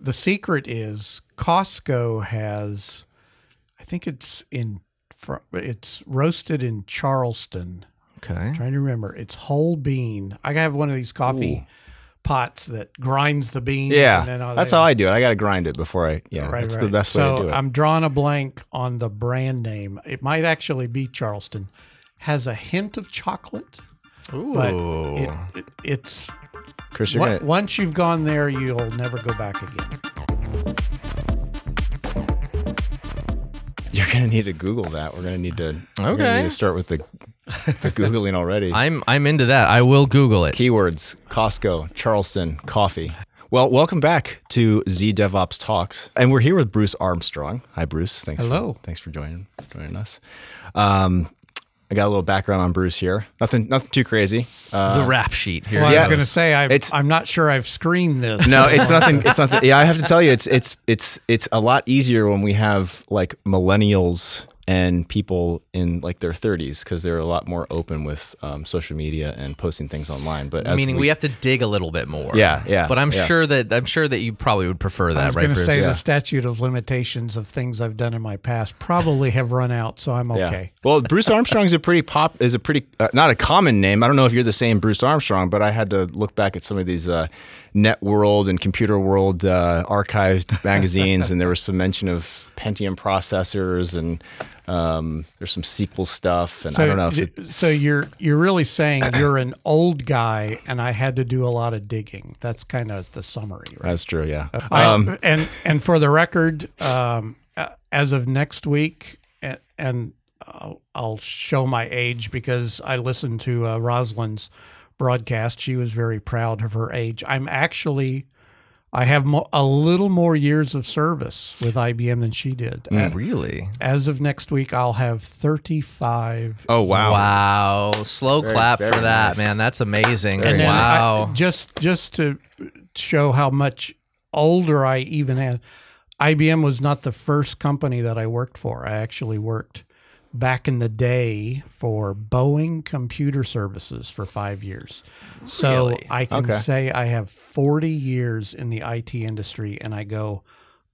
the secret is Costco has, I think it's in, it's roasted in Charleston. Okay. trying to remember. It's whole bean. I have one of these coffee pots that grinds the beans. Yeah, and then that's how I do it. I got to grind it before I. Yeah, Right, that's right. the best way so to do it. I'm drawing a blank on the brand name. It might actually be Charleston. Has a hint of chocolate, but it, it, it's Chris, you're Wa- gonna. once you've gone there, you'll never go back again. You're gonna need to Google that. We're gonna need to. we're gonna Okay. need to start with the, the googling already. I'm I'm into that. I will Google it. Keywords: Costco, Charleston, coffee. Well, welcome back to Z DevOps Talks, and we're here with Bruce Armstrong. Hi, Bruce. Thanks. Hello. For, thanks for joining joining us. Um, I got a little background on Bruce here. Nothing, nothing too crazy. Uh, the rap sheet here. Well, it I was going to say I, It's- I'm not sure I've screened this. no, it's nothing. It's nothing. Yeah, I have to tell you, it's it's it's it's a lot easier when we have like millennials and people in like their 30s because they're a lot more open with um, social media and posting things online. But as Meaning we, have to dig a little bit more. Yeah, yeah, But I'm yeah. sure that I'm sure that you probably would prefer that. I that, was right, going to say Yeah. the statute of limitations of things I've done in my past probably have run out, so I'm Yeah. okay. Well, Bruce Armstrong is a pretty pop is a pretty uh, not a common name. I don't know if you're the same Bruce Armstrong, but I had to look back at some of these uh, Net World and Computer World uh, archived magazines, and there was some mention of Pentium processors and um, there's some SQL stuff, and I don't know if it, so you're you're really saying you're an old guy, and I had to do a lot of digging. That's kind of the summary, right? that's true. Yeah. I- Um, and and for the record, um, uh, as of next week, and, and I'll, I'll show my age because I listened to uh, Rosalind's broadcast. She was very proud of her age. I'm actually, I have mo- a little more years of service with IBM than she did. Mm. A- Really? As of next week, I'll have 35. oh wow. Wow. Slow Very- clap very for that, man. That's amazing. Very And then I- wow. just just to show how much older I even am, IBM was not the first company that I worked for. I actually worked back in the day for Boeing Computer Services for five years. So Really? I can Okay. say I have 40 years in the IT industry, and I go,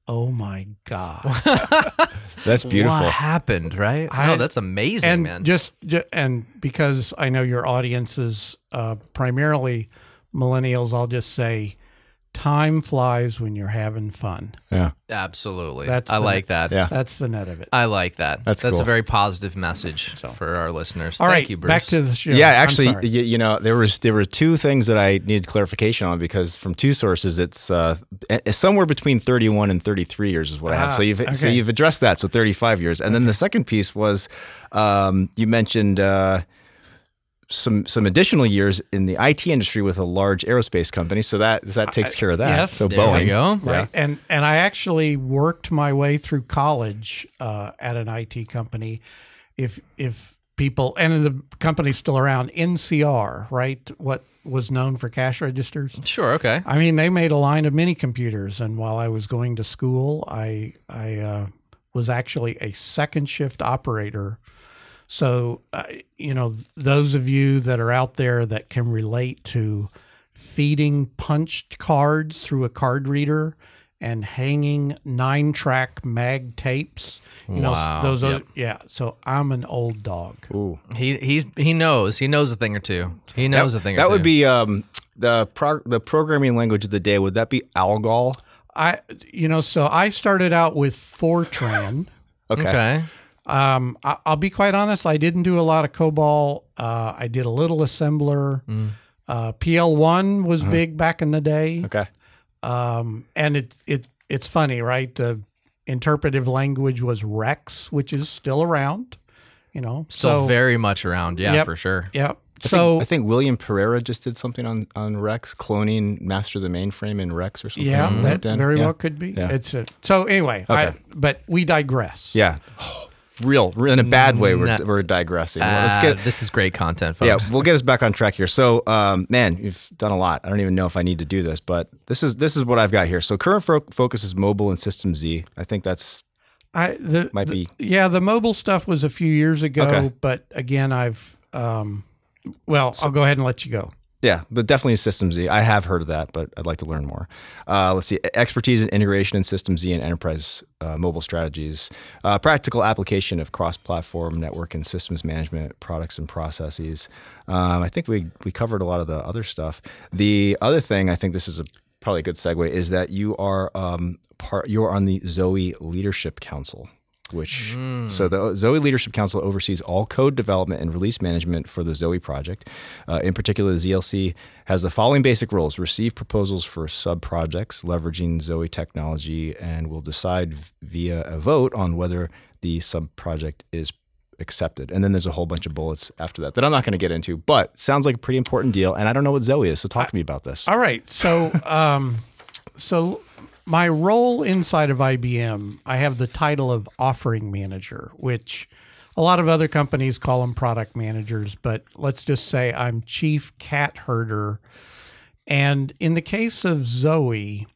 oh my God. That's beautiful. What happened, right? I- no, that's amazing, and man. just, ju- and because I know your audience is uh, primarily millennials, I'll just say, time flies when you're having fun. Yeah. Absolutely. That's I the- like that. Yeah. That's the net of it. I like that. That's That's cool. a very positive message So. for our listeners. All Thank right, you, Bruce. back to the show. Yeah, actually, you, you know, there was there were two things that I needed clarification on because from two sources, it's uh, somewhere between thirty one and thirty three years is what I have. Ah, So you've so you've addressed that. So thirty five years, and then the second piece was um, you mentioned. Uh, some some additional years in the IT industry with a large aerospace company, so that that takes care of that. yes. so there Boeing, you go. right? And and I actually worked my way through college uh, at an IT company. If if people and the company's still around, NCR, right? What was known for cash registers. Sure. Okay. I mean, they made a line of mini computers, and while I was going to school, I I uh, was actually a second shift operator. So, uh, you know, those of you that are out there that can relate to feeding punched cards through a card reader and hanging nine track mag tapes, you Wow. know, those are, yeah. So I'm an old dog. Ooh. He he's he knows. He knows a thing or two. He knows a thing or that two. would be um, the pro- the programming language of the day. Would that be Algol? I, you know, so I started out with Fortran. Okay. okay. Um, I, I'll be quite honest. I didn't do a lot of COBOL. Uh, I did a little assembler. Mm. Uh, PL1 was big back in the day. Okay. Um, and it it it's funny, right? The interpretive language was REXX, which is still around. You know, Still so, very much around. Yeah, Yep. for sure. Yep. I So think, I think William Pereira just did something on, on REXX, cloning Master the Mainframe in REXX or something. yeah, on that very yeah. well could be. Yeah. It's a, so anyway. I, Okay. but we digress. Yeah. Real, in a bad way, we're, Nah. we're digressing. Well, let's get, this is great content, folks. yeah, we'll get us back on track here. So, um, man, you've done a lot. I don't even know if I need to do this, but this is this is what I've got here. So, current fo- focus is mobile and System Z. I think that's I the Might the- be. yeah the mobile stuff was a few years ago, Okay. but again I've um well I'll go ahead and let you go. Yeah, but definitely System Z. I have heard of that, but I'd like to learn more. Uh, let's see. Expertise in integration in System Z and enterprise uh, mobile strategies. Uh, practical application of cross-platform network and systems management products and processes. Um, I think we we covered a lot of the other stuff. The other thing, I think this is a probably a good segue, is that you are um, part. You are on the Zowe Leadership Council which mm. so the Zowe Leadership Council oversees all code development and release management for the Zowe project. Uh, in particular, the ZLC has the following basic roles: receive proposals for sub projects leveraging Zowe technology, and will decide via a vote on whether the sub project is accepted. And then there's a whole bunch of bullets after that that I'm not going to get into, but sounds like a pretty important deal. And I don't know what Zowe is, so talk to me about this. All right, so um, so my role inside of IBM, I have the title of offering manager, which a lot of other companies call them product managers, but let's just say I'm chief cat herder. And in the case of Zowe,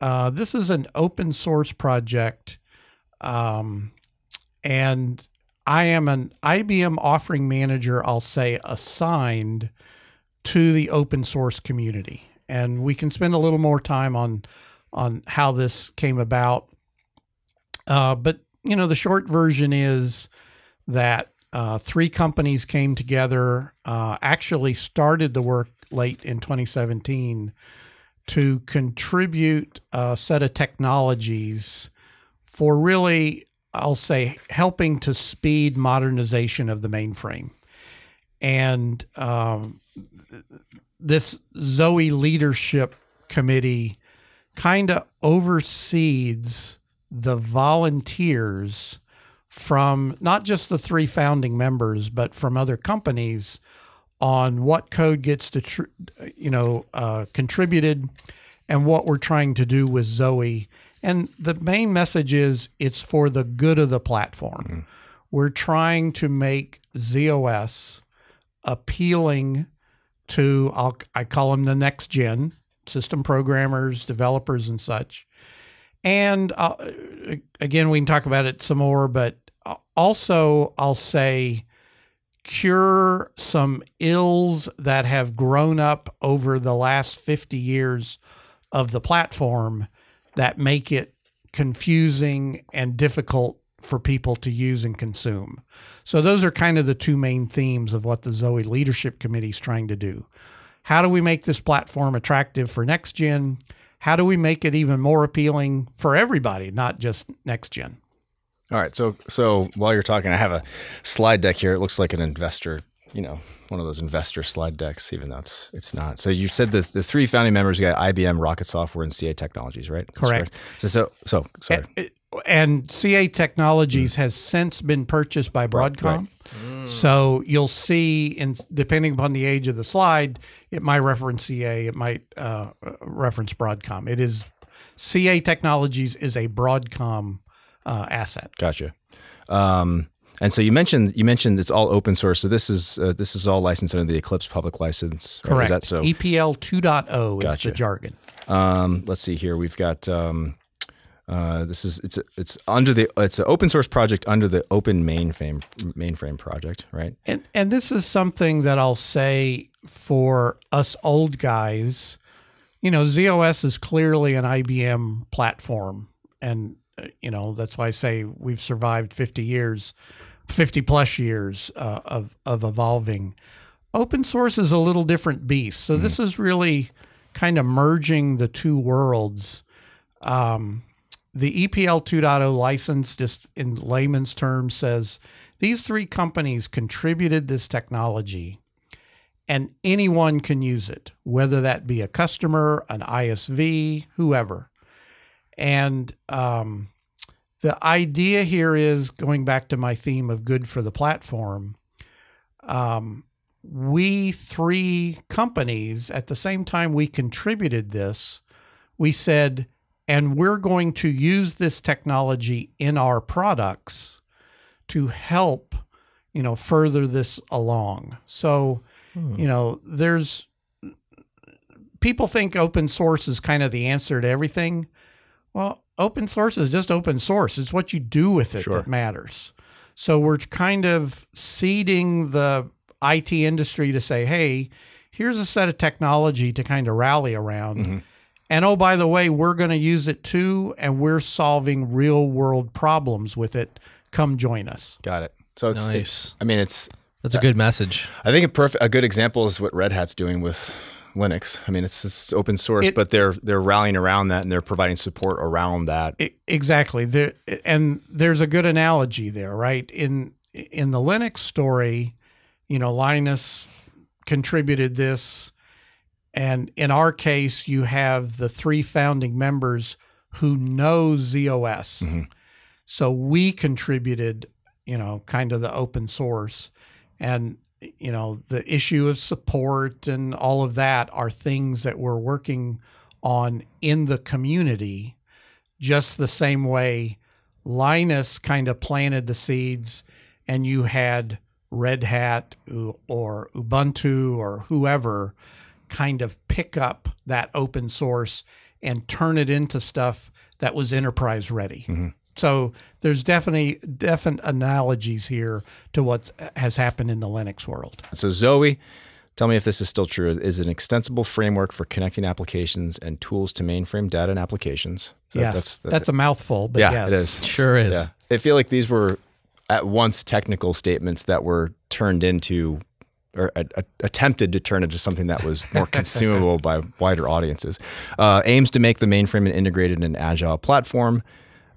uh, this is an open source project. Um, and I am an IBM offering manager, I'll say, assigned to the open source community. And we can spend a little more time on on how this came about. Uh, but you know, the short version is that uh, three companies came together, uh, actually started the work late in 2017 to contribute a set of technologies for really, I'll say, helping to speed modernization of the mainframe. And um, this Zowe Leadership Committee kind of oversees the volunteers from not just the three founding members, but from other companies on what code gets to, tr- you know, uh, contributed and what we're trying to do with Zowe. And the main message is it's for the good of the platform. Mm-hmm. We're trying to make ZOS appealing to, I'll, I call them the next gen, system programmers, developers, and such. And uh, again, we can talk about it some more, but also I'll say cure some ills that have grown up over the last 50 years of the platform that make it confusing and difficult for people to use and consume. So those are kind of the two main themes of what the Zowe Leadership Committee is trying to do. How do we make this platform attractive for next gen? How do we make it even more appealing for everybody, not just next gen? All right. So so while you're talking, I have a slide deck here. It looks like an investor, you know, one of those investor slide decks, even though it's it's not. So you said the the three founding members, you got IBM, Rocket Software, and CA Technologies, right? That's Correct. Right. So so so sorry. And, and CA Technologies mm. has since been purchased by Broadcom. Right, So you'll see, in depending upon the age of the slide, it might reference CA, it might uh, reference Broadcom. It is CA Technologies is a Broadcom uh, asset. Gotcha. Um, and so you mentioned you mentioned it's all open source. So this is uh, this is all licensed under the Eclipse public license. Right? Correct. Is that so? EPL 2.0 gotcha. is the jargon. Um, let's see here. We've got um, uh, this is it's it's under the it's an open source project under the Open Mainframe Mainframe project, right? And and this is something that I'll say for us old guys. You know, ZOS is clearly an IBM platform, and uh, you know that's why I say we've survived fifty years, fifty plus years uh, of of evolving. Open source is a little different beast, so mm-hmm. this is really kind of merging the two worlds. Um, the EPL 2.0 license, just in layman's terms, says these three companies contributed this technology and anyone can use it, whether that be a customer, an ISV, whoever. And um, the idea here is going back to my theme of good for the platform. Um, we three companies, at the same time we contributed this, we said, and we're going to use this technology in our products to help, you know, further this along. So, hmm. you know, there's people think open source is kind of the answer to everything. Well, open source is just open source. It's what you do with it sure. that matters. So we're kind of seeding the IT industry to say, hey, here's a set of technology to kind of rally around. And oh, by the way, we're going to use it too, and we're solving real world problems with it. Come join us. Got it. So it's, Nice. it's I mean, it's That's a good message. I think a perfect a good example is what Red Hat's doing with Linux. I mean, it's, it's open source, It- but they're they're rallying around that and they're providing support around that. I- exactly. There, and there's a good analogy there, right? In in the Linux story, you know, Linus contributed this, and in our case, you have the three founding members who know ZOS. Mhm. So we contributed, you know, kind of the open source, and you know, the issue of support and all of that are things that we're working on in the community just the same way Linus kind of planted the seeds and you had Red Hat or Ubuntu or whoever kind of pick up that open source and turn it into stuff that was enterprise ready. Mm-hmm. So there's definitely definite analogies here to what has happened in the Linux world. So Zowe, tell me if this is still true. Is an extensible framework for connecting applications and tools to mainframe data and applications. So yes, that's, a mouthful, but yeah, yes. it is. Sure is. Yeah. I feel like these were at once technical statements that were turned into or a, a- attempted to turn it into something that was more consumable by wider audiences. Uh, aims to make the mainframe an integrated and agile platform.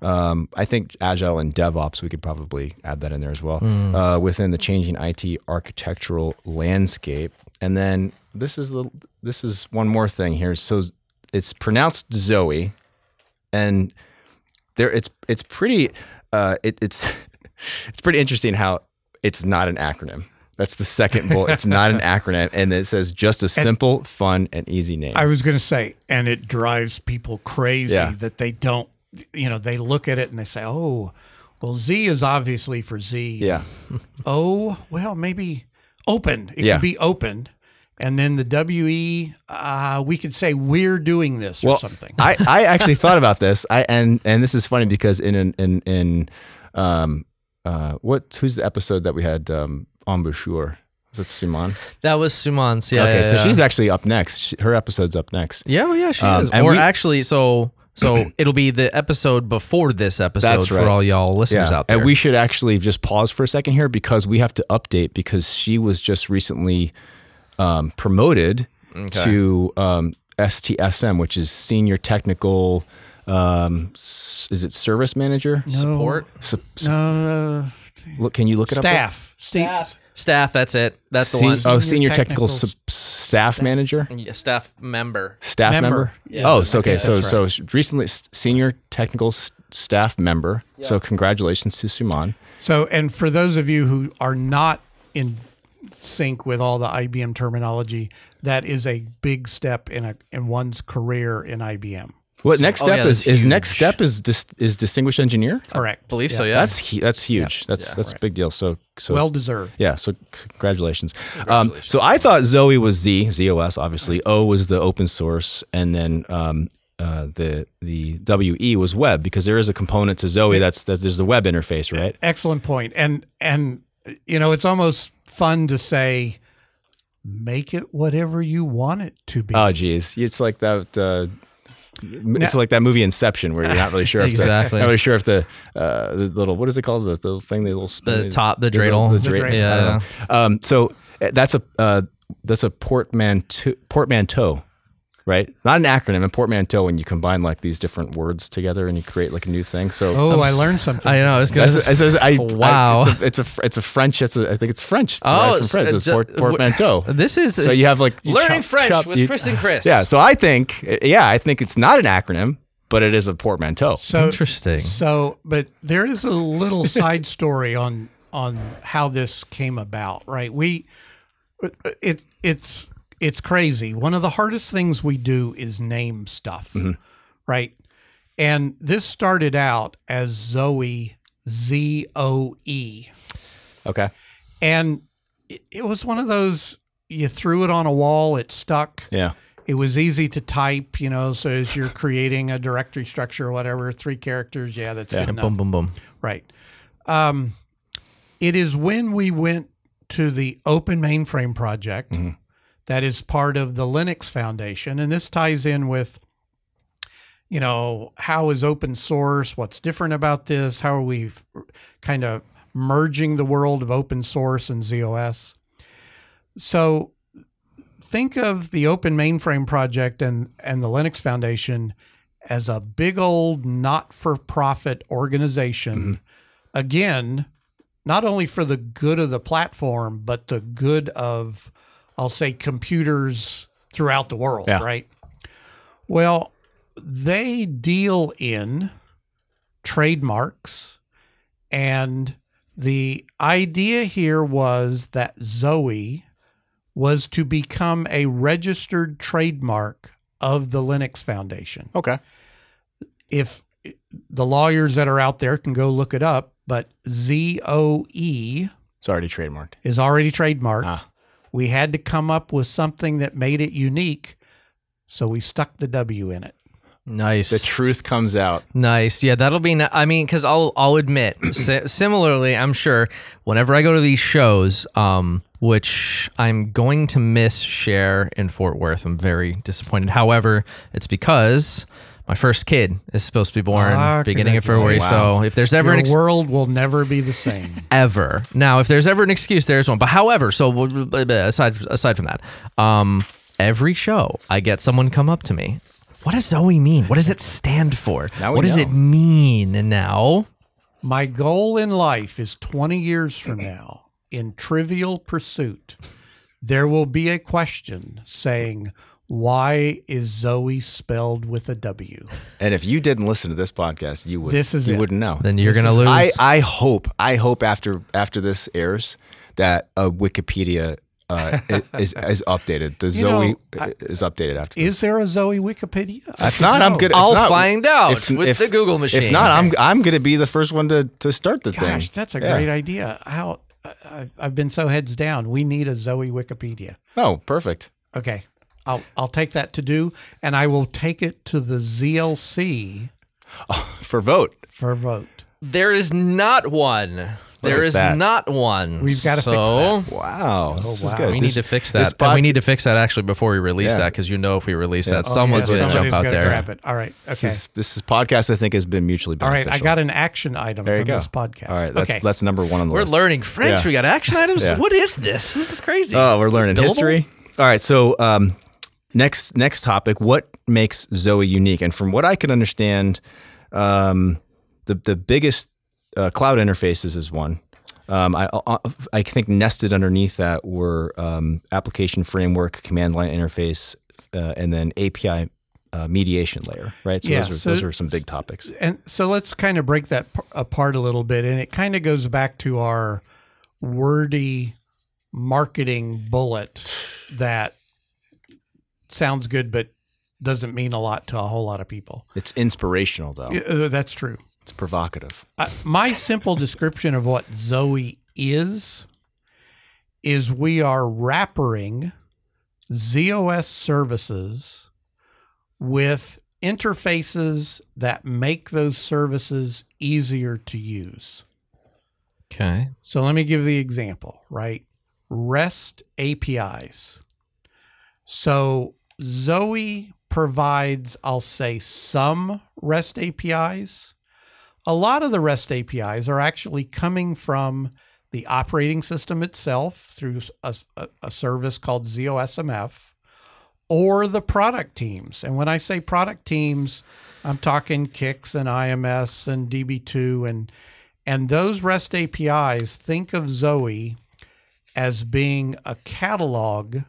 Um, I think agile and DevOps, we could probably add that in there as well uh, within the changing IT architectural landscape. And then this is the this is one more thing here. So it's pronounced Zoe, and there it's it's pretty uh, it, it's it's pretty interesting how it's not an acronym. That's the second bullet. It's not an acronym, and it says just a simple, fun, and easy name. I was going to say, and it drives people crazy Yeah. that they don't, you know, they look at it and they say, oh, well, Z is obviously for Z. yeah, Oh, well, maybe open. It Yeah. could be opened. And then the WE, uh, we could say we're doing this or something. I, I actually thought about this. I and and this is funny because in in in, in um uh what who's the episode that we had um embouchure was that Simon? That was Suman's. Yeah. okay, yeah, so yeah. she's actually up next. She, her episode's up next. Yeah, well, yeah, she Um, is. and Or we- actually, so so it'll be the episode before this episode That's for all y'all listeners out there. And we should actually just pause for a second here because we have to update because she was just recently um, promoted Okay. to um, STSM, which is Senior Technical. Um, is it Service Manager? support Sup- sup- no, uh, look, can you look it up? staff. Staff. staff. That's it. That's the Se- one. Oh, Senior Senior Technical, Technical sup- Staff Manager. Yeah, staff member. Staff member. Member. Yes. Oh, so okay. So That's so recently, Senior Technical s- Staff Member. So congratulations to Suman. So, and for those of you who are not in sync with all the IBM terminology, that is a big step in a in one's career in IBM. What next Oh, step yeah, is? that's Is next step is dis, is distinguished engineer? Correct. believe so. Yeah. That's that's huge. That's that's a big deal. So so well deserved. yeah. So c- congratulations. Um, so I thought Zowe was Z ZOS obviously. O was the open source, and then um, uh, the the WE was web because there is a component to Zowe that's that there's the web interface, right? Excellent point. And and you know, it's almost fun to say, make it whatever you want it to be. Oh geez, it's like that. Uh, it's like that movie Inception, where you're not really sure if Exactly. the, not really sure if the uh, the little what is it called the, the little thing the little the spoon- top, the the dreidel. the The dreidel. Yeah. I don't know. Um, so uh, that's a uh, that's a portmanteau, portmanteau, right? Not an acronym, a portmanteau. When you combine like these different words together and you create like a new thing. So oh, I learned something. I know. I was gonna. that's, it's, it's, I, Wow. I, it's, a, it's a it's a French. It's a, I think it's French. It's Oh, derived from it's, French. uh, It's port, portmanteau. this is So you have like you learning chop- French chop- with you- Chris and Chris. Yeah, so I think, yeah, I think it's not an acronym, but it is a portmanteau. so interesting. So, but there is a little side story on on how this came about, right? We it it's it's crazy. One of the hardest things we do is name stuff, right? And this started out as Zoe Z O E. Okay. And it, it was one of those you threw it on a wall, it stuck. Yeah. It was easy to type, you know, so as you're creating a directory structure or whatever, three characters, yeah, that's Yeah. good enough. boom, boom, boom. Right. Um, it is when we went to the Open Mainframe project that is part of the Linux Foundation. And this ties in with, you know, how is open source? What's different about this? How are we f- kind of merging the world of open source and ZOS? So think of the Open Mainframe Project and, and the Linux Foundation as a big old not for profit organization. Mm-hmm. Again, not only for the good of the platform, but the good of, I'll say, computers throughout the world, Yeah. right? Well, they deal in trademarks. And the idea here was that Zowe was to become a registered trademark of the Linux Foundation Okay. if the lawyers that are out there can go look it up, but ZOE It's already trademarked. is already trademarked. Ah. We had to come up with something that made it unique, so we stuck the W in it. Nice. The truth comes out. Nice. Yeah, that'll be. I mean, because I'll I'll admit. similarly, I'm sure whenever I go to these shows, um, which I'm going to miss share in Fort Worth, I'm very disappointed. However, it's because my first kid is supposed to be born Ah, beginning of February. congratulations. So if there's ever Your an ex- world will never be the same. ever. Now, if there's ever an excuse, there's one. But however, so w- w- aside aside from that, um, every show I get someone come up to me. What does Zowe mean? What does it stand for? Now we what does know. it mean now? My goal in life is 20 years from now, in Trivial Pursuit, there will be a question saying, Why is Zowe spelled with a W? And if you didn't listen to this podcast, you would. This is you it. wouldn't know. Then you're gonna lose. I, I hope I hope after after this airs that a Wikipedia uh, is is updated. The Zowe know, I- is updated after. this. Is there a Zowe Wikipedia? If not, I'm good. if I'll not- find out if- with if- the Google machine. If not, I'm I'm gonna be the first one to to start the thing. Gosh, that's a Yeah. great idea. How I, I've been so heads down. We need a Zowe Wikipedia. Oh, perfect. Okay, I'll I'll take that to do, and I will take it to the ZLC For vote. for vote. there is not one. There at is that. not one. We've gotta fix that. Wow. this is wow. good. We This- need to fix that. pod- and we need to fix that actually before we release Yeah. that because you know if we release that, Oh, someone's yeah, going to jump out gonna there. Grab it. All right. This Okay. is, this is podcast I think has been mutually beneficial. All right. I got an action item There you from go. this podcast. All right, that's okay. that's number one on the list. We're learning French. Yeah. We got action items. Yeah. What is this? This is crazy. Oh, we're Is learning history. All right, so um, next next topic: what makes Zowe unique? And from what I can understand, um, the the biggest uh, cloud interfaces is one. Um, I I- I think nested underneath that were um, application framework, command line interface, uh, and then API uh, mediation layer. Right. So Yeah, those are so- those are some big topics. and so let's kind of break that p- apart a little bit and it kind of goes back to our wordy marketing bullet that sounds good but doesn't mean a lot to a whole lot of people It's inspirational though. Uh, that's true It's provocative. uh, my simple description of what zoe is is we are wrappering zos services with interfaces that make those services easier to use Okay. So let me give the example, right? REST APIs. So Zowe provides, I'll say, some REST APIs. A lot of the REST APIs are actually coming from the operating system itself through a, a, service called ZOSMF or the product teams. And when I say product teams, I'm talking CICS and IMS and DB2 and and those REST APIs, think of Zowe as being a catalog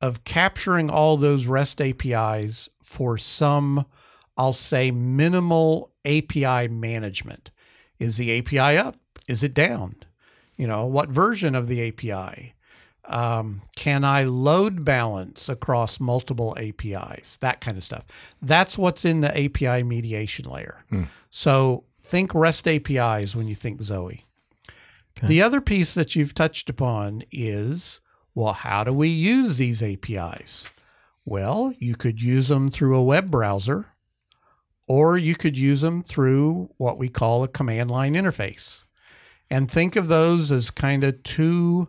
of capturing all those REST APIs for some, I'll say, minimal API management. Is the API up? Is it down? You know, what version of the API? Um, can I load balance across multiple APIs? That kind of stuff. That's what's in the API mediation layer. So think REST APIs when you think Zowe. Okay. The other piece that you've touched upon is well, how do we use these APIs? Well, you could use them through a web browser, or you could use them through what we call a command line interface. And think of those as kind of two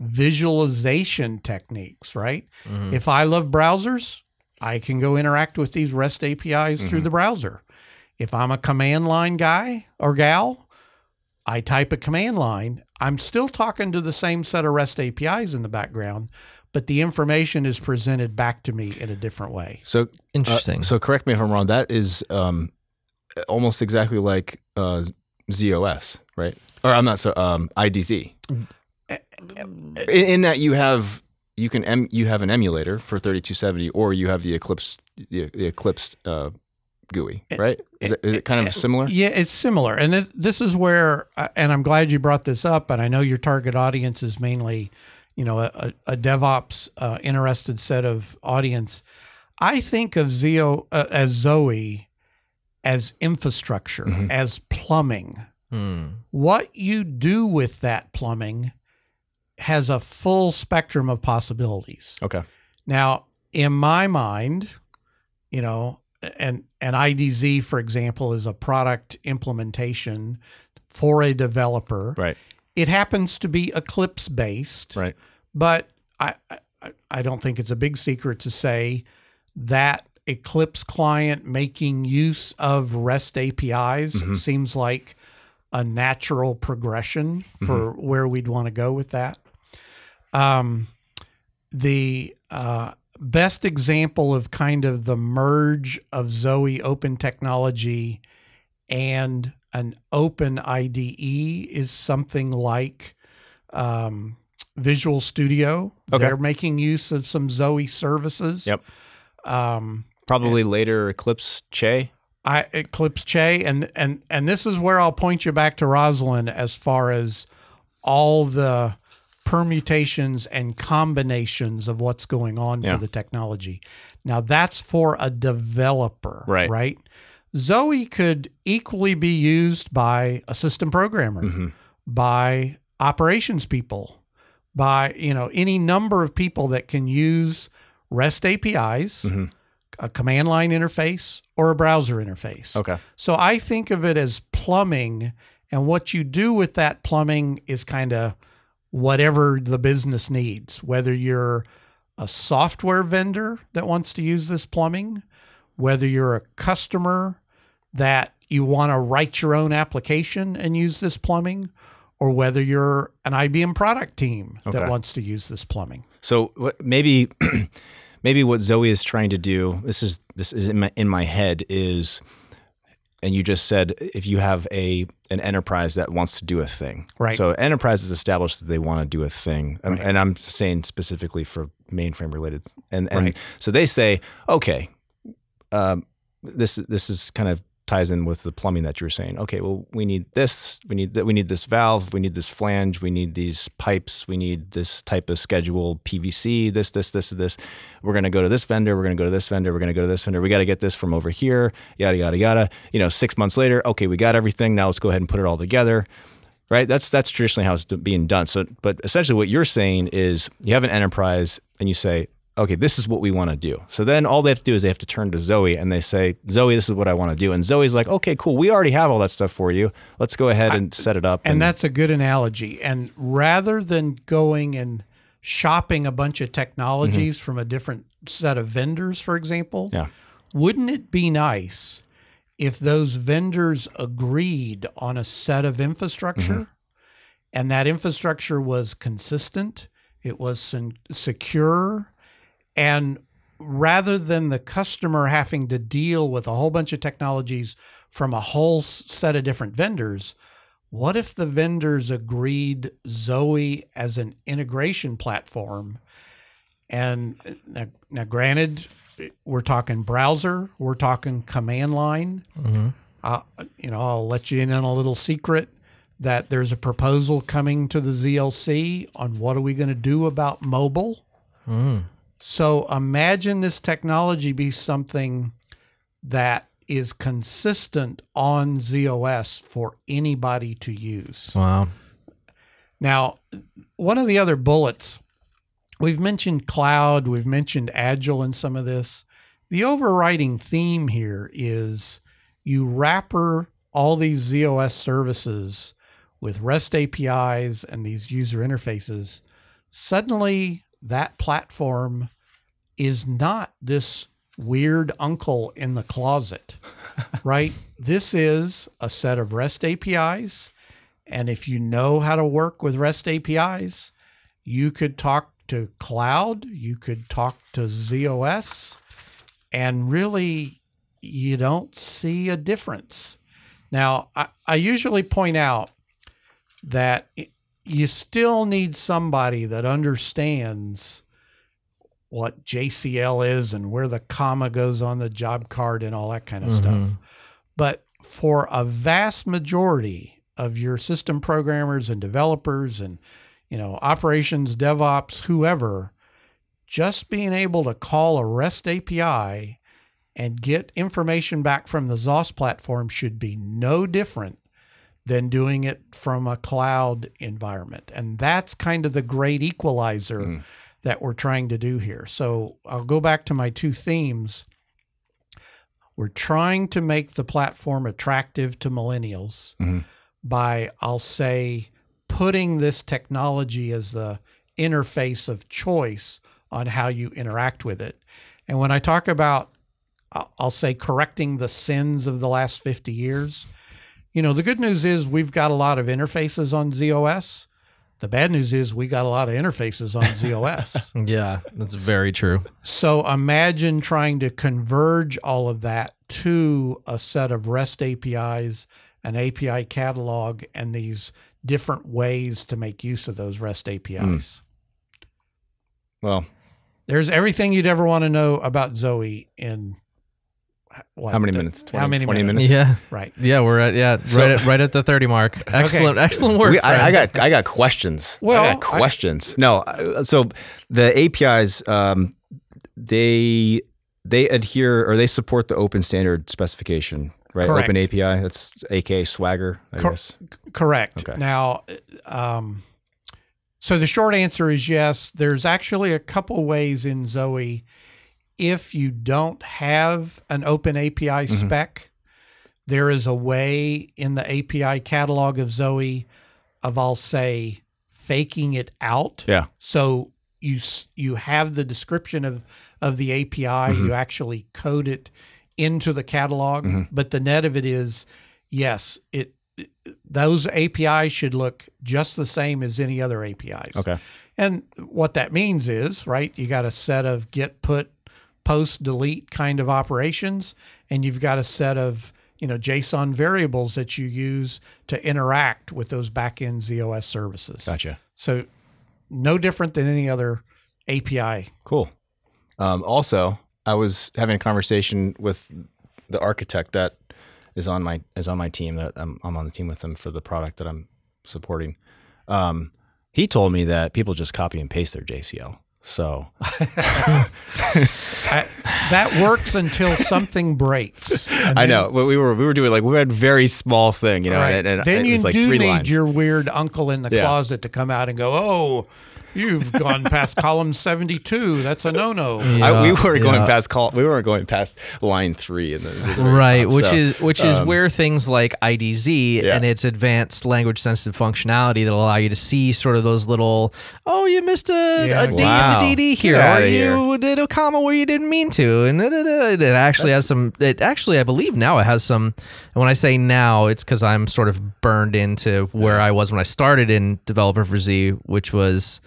visualization techniques, right? Mm-hmm. If I love browsers, I can go interact with these REST APIs through mm-hmm. the browser. If I'm a command line guy or gal, I type a command line. I'm still talking to the same set of REST APIs in the background, but the information is presented back to me in a different way. So Interesting. Uh, so correct me if I'm wrong. That is um, almost exactly like uh, ZOS, right? Or I'm not so um, IDZ. In, in that you have you can em, you have an emulator for 3270, or you have the Eclipse the, the Eclipse uh, GUI, right? Is it, is it kind of similar? Yeah, it's similar. And it, this is where, uh, and I'm glad you brought this up. And I know your target audience is mainly, you know, a, a DevOps uh, interested set of audience. I think of Zio uh, as Zowe as infrastructure, Mhm. as plumbing. Hmm. What you do with that plumbing has a full spectrum of possibilities. Okay. Now, in my mind, you know, and and IDZ, for example, is a product implementation for a developer. Right. It happens to be Eclipse based, Right. but I, I I don't think it's a big secret to say that Eclipse client making use of REST APIs Mhm. seems like a natural progression for where we'd want to go with that. Um, the uh, best example of kind of the merge of Zowe open technology and an open IDE is something like um, Visual Studio. Okay. They're making use of some Zowe services. Yep. Um, Probably later Eclipse Che. I Eclipse Che, and and and this is where I'll point you back to Rosalind as far as all the permutations and combinations of what's going on Yeah. for the technology. Now that's for a developer, Right. Right. Zowe could equally be used by a system programmer, Mhm. by operations people, by you know any number of people that can use REST APIs, Mhm. a command line interface, or a browser interface. Okay. So I think of it as plumbing, and what you do with that plumbing is kind of whatever the business needs, whether you're a software vendor that wants to use this plumbing, whether you're a customer that you want to write your own application and use this plumbing, or whether you're an IBM product team Okay. that wants to use this plumbing. So maybe maybe what Zowe is trying to do this is this is in my, in my head is and you just said if you have a an enterprise that wants to do a thing. Right. So enterprise is established that they want to do a thing. And, Right. and I'm saying specifically for mainframe related and and Right. so they say, okay, um, this this is kind of ties in with the plumbing that you were saying. Okay, well, we need this, we need that, we need this valve, we need this flange, we need these pipes, we need this type of schedule PVC, this, this, this, this. We're gonna go to this vendor, we're gonna go to this vendor, we're gonna go to this vendor. We got to get this from over here, yada yada yada. You know, six months later, okay, we got everything. Now let's go ahead and put it all together. Right, that's that's traditionally how it's being done. So, but essentially, what you're saying is you have an enterprise, and you say, okay, this is what we want to do. So then all they have to do is they have to turn to Zowe and they say, Zowe, this is what I want to do. And Zowe's like, okay, cool. We already have all that stuff for you. Let's go ahead and set it up. And that's a good analogy. And rather than going and shopping a bunch of technologies mm-hmm. from a different set of vendors, for example, Yeah. wouldn't it be nice if those vendors agreed on a set of infrastructure mm-hmm. and that infrastructure was consistent, it was sen- secure, and rather than the customer having to deal with a whole bunch of technologies from a whole set of different vendors, what if the vendors agreed Zowe as an integration platform? And uh, now, now granted, we're talking browser, we're talking command line. Uh, you know, I'll let you in on a little secret that there's a proposal coming to the ZLC on what are we going to do about mobile. So imagine this technology be something that is consistent on ZOS for anybody to use. Wow. Now, one of the other bullets, we've mentioned cloud, we've mentioned agile in some of this. The overriding theme here is you wrapper all these ZOS services with REST APIs and these user interfaces suddenly that platform is not this weird uncle in the closet, right? This is a set of REST APIs. And if you know how to work with REST APIs, you could talk to cloud, you could talk to ZOS, and really you don't see a difference. Now, I, I usually point out that you still need somebody that understands what JCL is and where the comma goes on the job card and all that kind of stuff. Mhm. But for a vast majority of your system programmers and developers and you know operations DevOps whoever just being able to call a REST API and get information back from the ZOS platform should be no different than doing it from a cloud environment. And that's kind of the great equalizer Mhm. that we're trying to do here. So I'll go back to my two themes. We're trying to make the platform attractive to millennials Mhm. by, I'll say, putting this technology as the interface of choice on how you interact with it. And when I talk about, I'll say, correcting the sins of the last 50 years, you know, the good news is we've got a lot of interfaces on ZOS. The bad news is we got a lot of interfaces on ZOS. Yeah, that's very true. So imagine trying to converge all of that to a set of REST APIs, an API catalog, and these different ways to make use of those REST APIs. Hmm. Well, There's everything you'd ever want to know about Zowe in what, how many the- minutes? how many 20 minutes? minutes? Yeah, Right. yeah, we're at yeah So- right at right at the thirty mark. Excellent, excellent work. We- I, I got I got questions. Well, I got I- questions. no, uh, so the APIs um, they they adhere or they support the open standard specification, right? Correct. Open API. That's AK Swagger, I Cor- guess. Correct. Okay. Now, um, so the short answer is yes. There's actually a couple ways in Zowe. If you don't have an open API Mm-hmm. spec, there is a way in the API catalog of Zowe of I'll say faking it out. Yeah. So you you have the description of of the API. Mm-hmm. You actually code it into the catalog. Mhm. But the net of it is, yes, it those APIs should look just the same as any other APIs. Okay. And what that means is, right, you got a set of get, put, post, delete kind of operations, and you've got a set of, you know, JSON variables that you use to interact with those backend ZOS services. Gotcha. So no different than any other API. Cool. Um, also, I was having a conversation with the architect that is on my is on my team. That I'm, I'm on the team with him for the product that I'm supporting. Um, he told me that people just copy and paste their JCL. So I, that works until something breaks. I know we were we were doing like we had a very small thing, you know, Right. and, and then it you was like do need lines. your weird uncle in the Yeah. closet to come out and go, "Oh, you've gone past column seventy-two. That's a no-no." I, we Yeah, were going yeah. past call. We weren't going past line three in the, the right top, which so, is which is um, where things like idz Yeah. and its advanced language sensitive functionality that allow you to see sort of those little oh you missed a, Yeah. a d Wow. in the dd here or outta you did a comma where you didn't mean to and da, da, da. it actually has some it actually i believe now it has some and when i say now it's because i'm sort of burned into where i was when i started in developer for z which was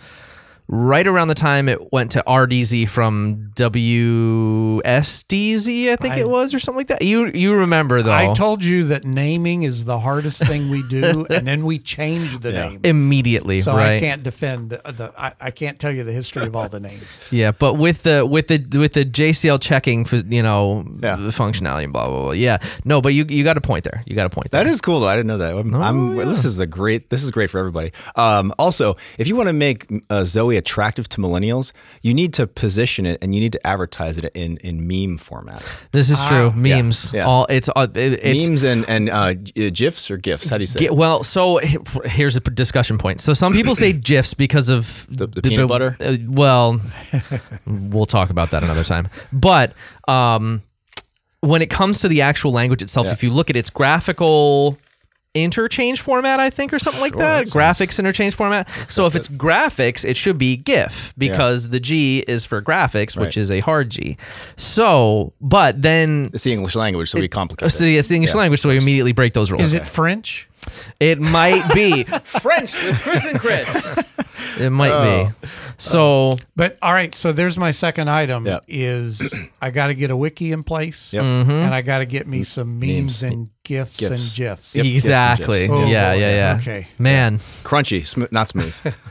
right around the time it went to RDZ from WSDZ, I think I- it was, or something like that. You you remember though? I told you that naming is the hardest thing we do, and then we changed the Yeah. name. immediately, So right? I can't defend the. the I, I can't tell you the history of all the names. Yeah, but with the with the with the JCL checking for you know Yeah. the functionality and blah blah blah. Yeah, no, but you you got a point there. You got a point there. That is cool though. I didn't know that. I'm, I'm- yeah. This is a great. This is great for everybody. Um, also, if you want to make uh, Zowe attractive to millennials, you need to position it and you need to advertise it in in meme format. this is true. Memes, Ah, yeah. all it's uh, it, it's Memes and and uh, gifs or gifs. How do you say? Ge- it? well, so here's a discussion point. So some people say GIFs because of The- the peanut butter? uh, well, we'll talk about that another time. But um, when it comes to the actual language itself, Yeah. if you look at its graphical interchange format, I think, or something like Sure, that. that graphics interchange format. So if it's graphics, it should be GIF because the G is for graphics, which is a hard G. So, but then It's the English language, so we complicate so it. it's the English language, so we immediately break those rules. Is it French? It might be French with Chris and Chris. It might be. So But all right, so there's my second item Yep. is I got to get a wiki in place Yep. Mm-hmm. and I got to get me some memes, and gifs, Gifs. and gifs. Yep. exactly. Gifs and gifs. yeah, Oh, yeah, yeah. okay. Man. Crunchy, sm- not smooth.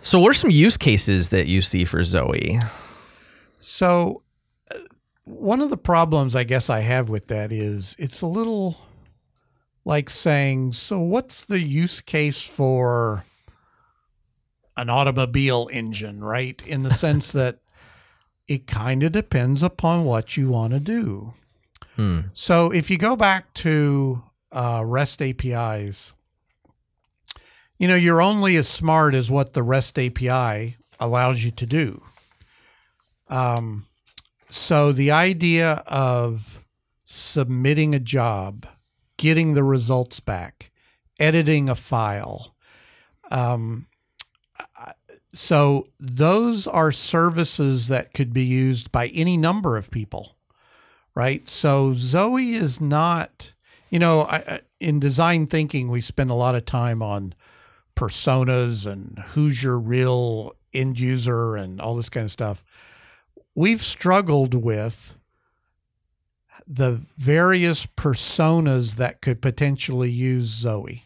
So what are some use cases that you see for Zowe? So uh, one of the problems I guess I have with that is it's a little like saying, so what's the use case for an automobile engine, right? In the sense that it kind of depends upon what you want to do. Hmm. So if you go back to uh, REST APIs, you know, you're only as smart as what the REST API allows you to do. Um, so the idea of submitting a job, getting the results back, editing a file, um, so those are services that could be used by any number of people, right? So Zowe is not, you know, I, in design thinking, we spend a lot of time on personas and who's your real end user and all this kind of stuff. We've struggled with the various personas that could potentially use Zowe.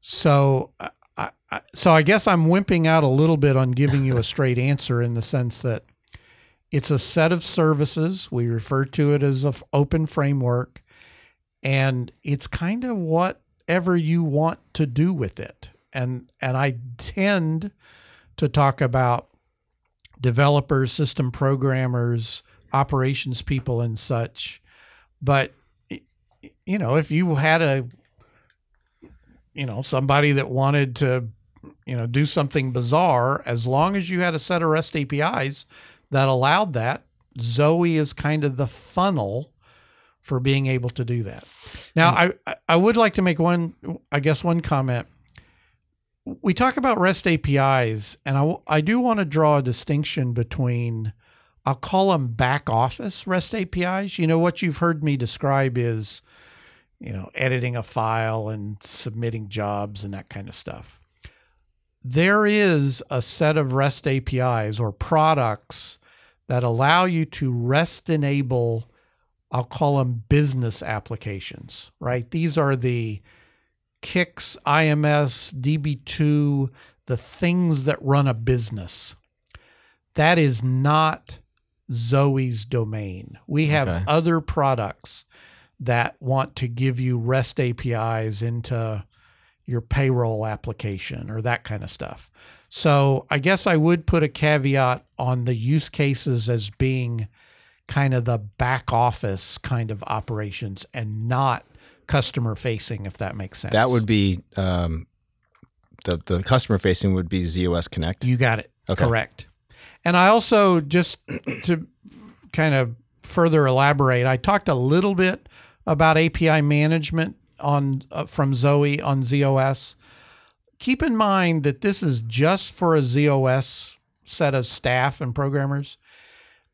So I, I, so I guess I'm wimping out a little bit on giving you a straight answer in the sense that it's a set of services. We refer to it as an open framework, and it's kind of whatever you want to do with it. And and I tend to talk about developers, system programmers, operations people, and such. But you know, if you had a you know somebody that wanted to you know do something bizarre, as long as you had a set of REST APIs that allowed that, Zowe is kind of the funnel for being able to do that. Now, I I- I would like to make one, I guess, one comment. We talk about REST APIs, and I, I do want to draw a distinction between, I'll call them back office REST APIs. You know, what you've heard me describe is, you know, editing a file and submitting jobs and that kind of stuff. There is a set of REST APIs or products that allow you to REST enable I'll call them business applications, right? These are the CICS, IMS, DB2, the things that run a business. That is not Zowe's domain. We have Okay. other products that want to give you REST APIs into your payroll application or that kind of stuff. So I guess I would put a caveat on the use cases as being kind of the back office kind of operations and not customer facing, if that makes sense. that would be um, the the customer facing would be ZOS Connect. You got it. Okay. Correct. And I also just to kind of further elaborate, I talked a little bit about API management on uh, from Zowe on ZOS. Keep in mind that this is just for a ZOS set of staff and programmers.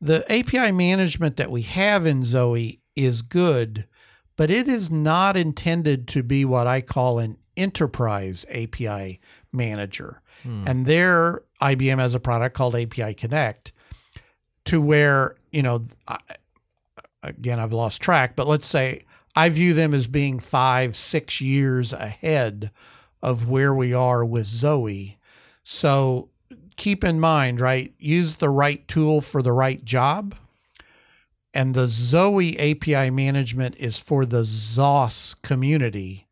The API management that we have in Zowe is good, but it is not intended to be what I call an enterprise API manager. Hmm. And there, IBM has a product called API Connect, to where you know, I, again, I've lost track, but let's say I view them as being five, six years ahead of where we are with Zowe. So keep in mind, right? Use the right tool for the right job. And the Zowe API management is for the ZOS community.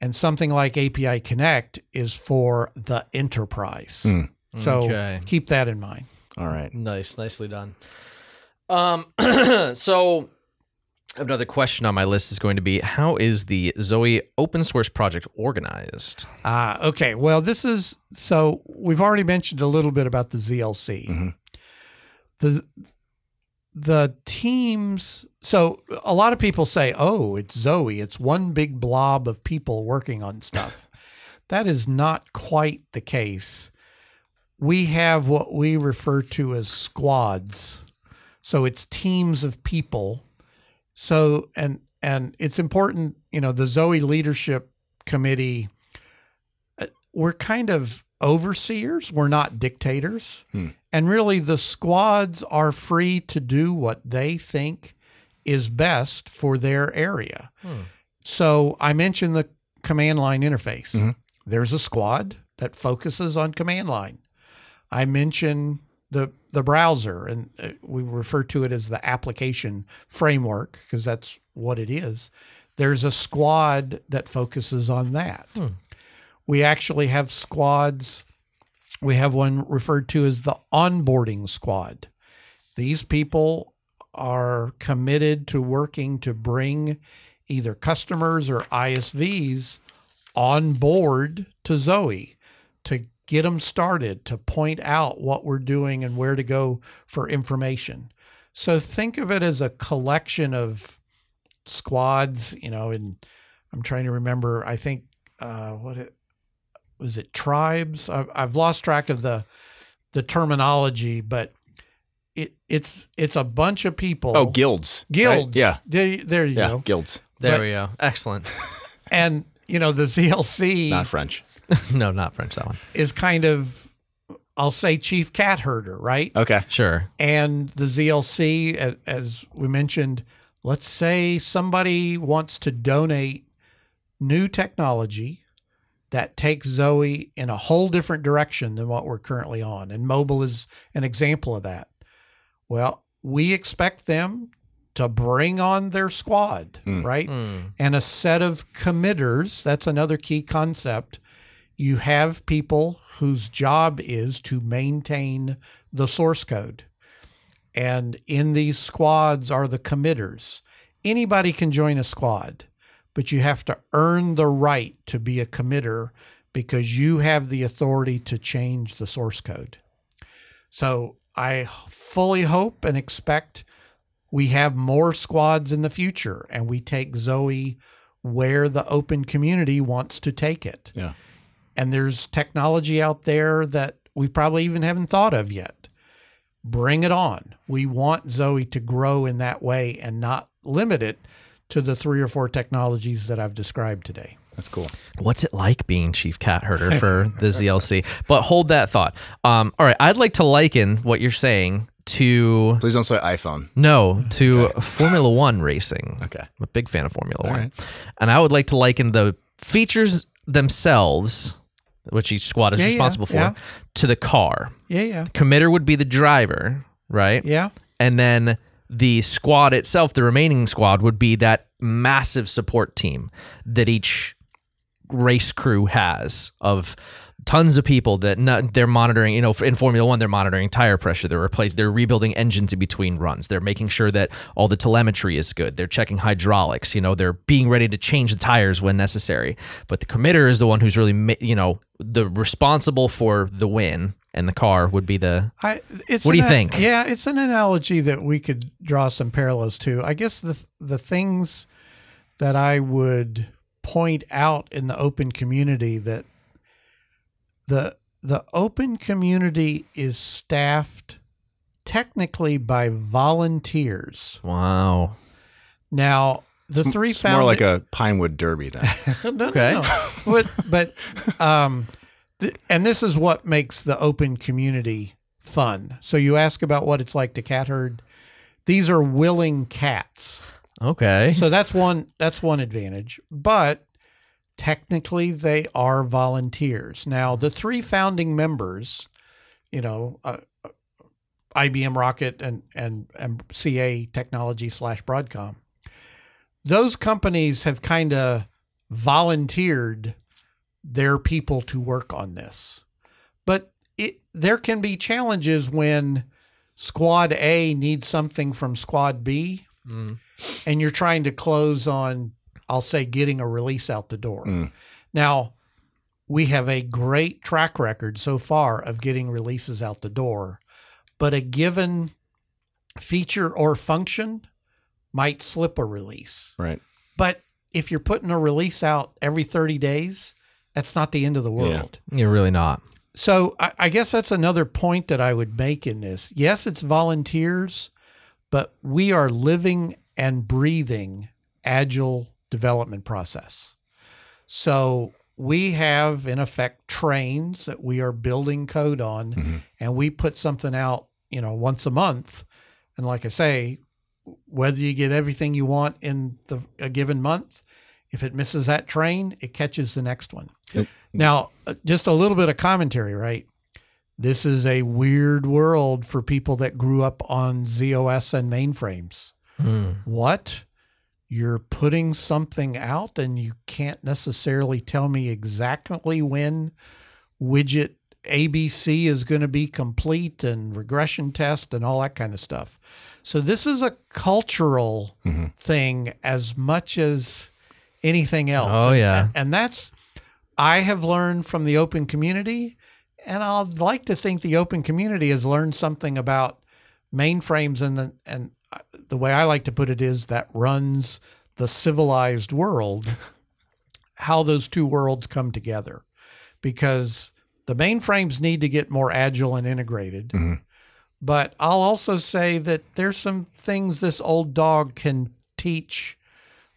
And something like API Connect is for the enterprise. Hmm. So Okay. keep that in mind. All right. Nice, nicely done. Um, so another question on my list is going to be: How is the Zowe open source project organized? Ah, okay. Well, this is so we've already mentioned a little bit about the ZLC. Mhm. The the teams so a lot of people say, "Oh, it's Zowe. It's one big blob of people working on stuff." that is not quite the case. We have what we refer to as squads. So it's teams of people. So and and it's important, you know, the Zowe leadership committee uh, we're kind of overseers, we're not dictators. Hmm. And really the squads are free to do what they think is best for their area. Hmm. So I mentioned the command line interface. Mhm. There's a squad that focuses on command line. I mentioned the the browser, and uh, we refer to it as the application framework because that's what it is. There's a squad that focuses on that. Hmm. We actually have squads. We have one referred to as the onboarding squad. These people are committed to working to bring either customers or ISVs on board to Zowe to get them started, to point out what we're doing and where to go for information. So think of it as a collection of squads, you know, and I'm trying to remember, I think, uh, what it was it tribes? I've, I've lost track of the, the terminology, but it, it's, it's a bunch of people. Oh, guilds. right? guilds. Yeah. There, there you Yeah. go. Guilds. There But- we go. Excellent. And, you know, the ZLC Not French. no, not French. That one. is kind of, I'll say, chief cat herder, right? Okay. Sure. And the ZLC, as we mentioned, let's say somebody wants to donate new technology that takes Zowe in a whole different direction than what we're currently on. And mobile is an example of that. Well, we expect them to bring on their squad, Hmm. right? Hmm. and a set of committers. That's another key concept. You have people whose job is to maintain the source code. And in these squads are the committers. Anybody can join a squad, but you have to earn the right to be a committer because you have the authority to change the source code. So I fully hope and expect we have more squads in the future and we take Zowe where the open community wants to take it. Yeah. And there's technology out there that we probably even haven't thought of yet. Bring it on. We want Zowe to grow in that way and not limit it to the three or four technologies that I've described today. That's cool. What's it like being chief cat herder for the ZLC? But hold that thought. Um, all right, I'd like to liken what you're saying to Please don't say iPhone. no to Formula One racing. Okay. I'm a big fan of Formula All One, right. and I would like to liken the features themselves, which each squad is Yeah, yeah, responsible for, yeah. to the car. Yeah, yeah. Committer would be the driver, right? Yeah. and then the squad itself, the remaining squad, would be that massive support team that each race crew has of tons of people that not, they're monitoring. You know, in Formula One, they're monitoring tire pressure. They're replacing. They're rebuilding engines in between runs. They're making sure that all the telemetry is good. They're checking hydraulics. You know, they're being ready to change the tires when necessary. But the committer is the one who's really, you know, the responsible for the win. And the car would be the I, it's What do an you think? Yeah, it's an analogy that we could draw some parallels to. I guess the the things that I would point out in the open community that the the open community is staffed technically by volunteers. wow. Now, the three It's founding more like a Pinewood Derby then. no, no, Okay. no. But but um, th- and this is what makes the open community fun. So you ask about what it's like to cat herd. These are willing cats. Okay. So that's one that's one advantage. But technically they are volunteers. Now the three founding members, you know, uh, uh, IBM Rocket and and and CA Technology slash Broadcom. Those companies have kind of volunteered their people to work on this, but it there can be challenges when Squad A needs something from Squad B Mm. and you're trying to close on, I'll say, getting a release out the door. Mm. Now, we have a great track record so far of getting releases out the door, but a given feature or function might slip a release. Right. But if you're putting a release out every 30 days, that's not the end of the world. You're really not. So I, I guess that's another point that I would make in this. Yes, it's volunteers, but we are living and breathing agile development process. So we have in effect trains that we are building code on Mhm. and we put something out, you know, once a month. And like I say, whether you get everything you want in the a given month, if it misses that train, it catches the next one. Yep. Now, uh, just a little bit of commentary, right? This is a weird world for people that grew up on ZOS and mainframes. Hmm. What? You're putting something out and you can't necessarily tell me exactly when widget ABC is going to be complete and regression test and all that kind of stuff. So this is a cultural Mhm. thing as much as anything else. Oh, And- yeah. And that's I have learned from the open community and I'd like to think the open community has learned something about mainframes and the and uh, the way I like to put it is that runs the civilized world how those two worlds come together because the mainframes need to get more agile and integrated Mhm. but I'll also say that there's some things this old dog can teach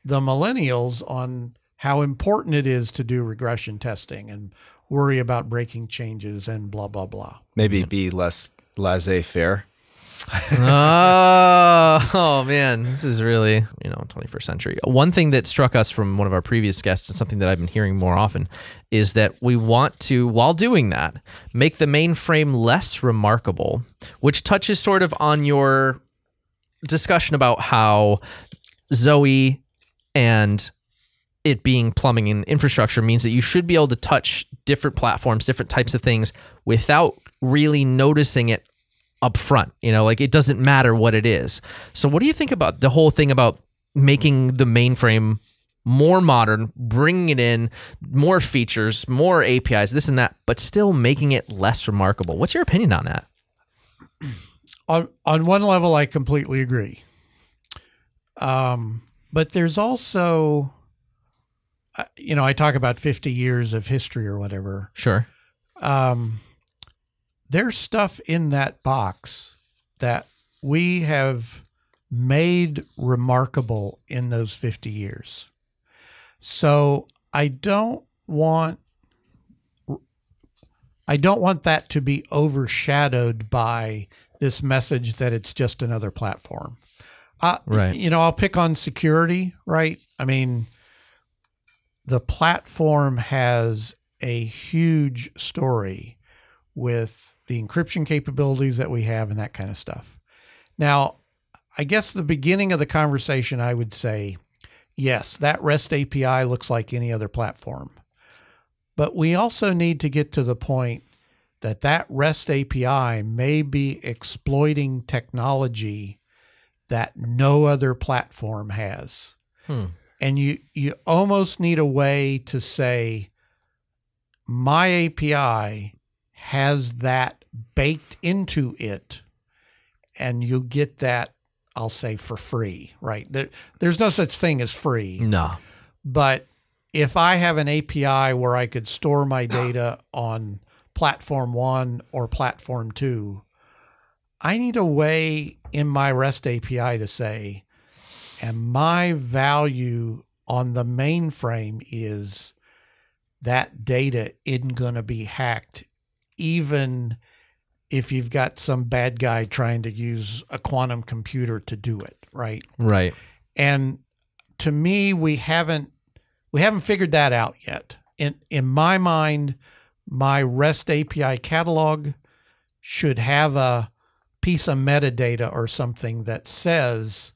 the millennials on how important it is to do regression testing and worry about breaking changes and blah blah blah. Maybe be less laissez faire. oh, oh man, this is really you know 21st century. One thing that struck us from one of our previous guests, and something that I've been hearing more often, is that we want to, while doing that, make the mainframe less remarkable, which touches sort of on your discussion about how Zowe and it being plumbing and infrastructure means that you should be able to touch different platforms, different types of things without really noticing it up front. You know, like it doesn't matter what it is. So, what do you think about the whole thing about making the mainframe more modern, bringing it in more features, more APIs, this and that, but still making it less remarkable? What's your opinion on that? On on one level, I completely agree. Um, but there's also, you know, I talk about 50 years of history or whatever. Sure. um, there's stuff in that box that we have made remarkable in those 50 years. So I don't want I don't want that to be overshadowed by this message that it's just another platform. Uh, Right. You know, I'll pick on security, right? I mean, the platform has a huge story with the encryption capabilities that we have and that kind of stuff. Now, I guess the beginning of the conversation, I would say, yes, that REST API looks like any other platform. But we also need to get to the point that that REST API may be exploiting technology that no other platform has Hmm. And you you almost need a way to say my API has that baked into it and you get that I'll say for free, right? There, there's no such thing as free, No. but if I have an API where I could store my data on platform 1 or platform 2, I need a way in my REST API to say and my value on the mainframe is that data isn't going to be hacked even if you've got some bad guy trying to use a quantum computer to do it right Right. and to me we haven't we haven't figured that out yet in in my mind my rest api catalog should have a piece of metadata or something that says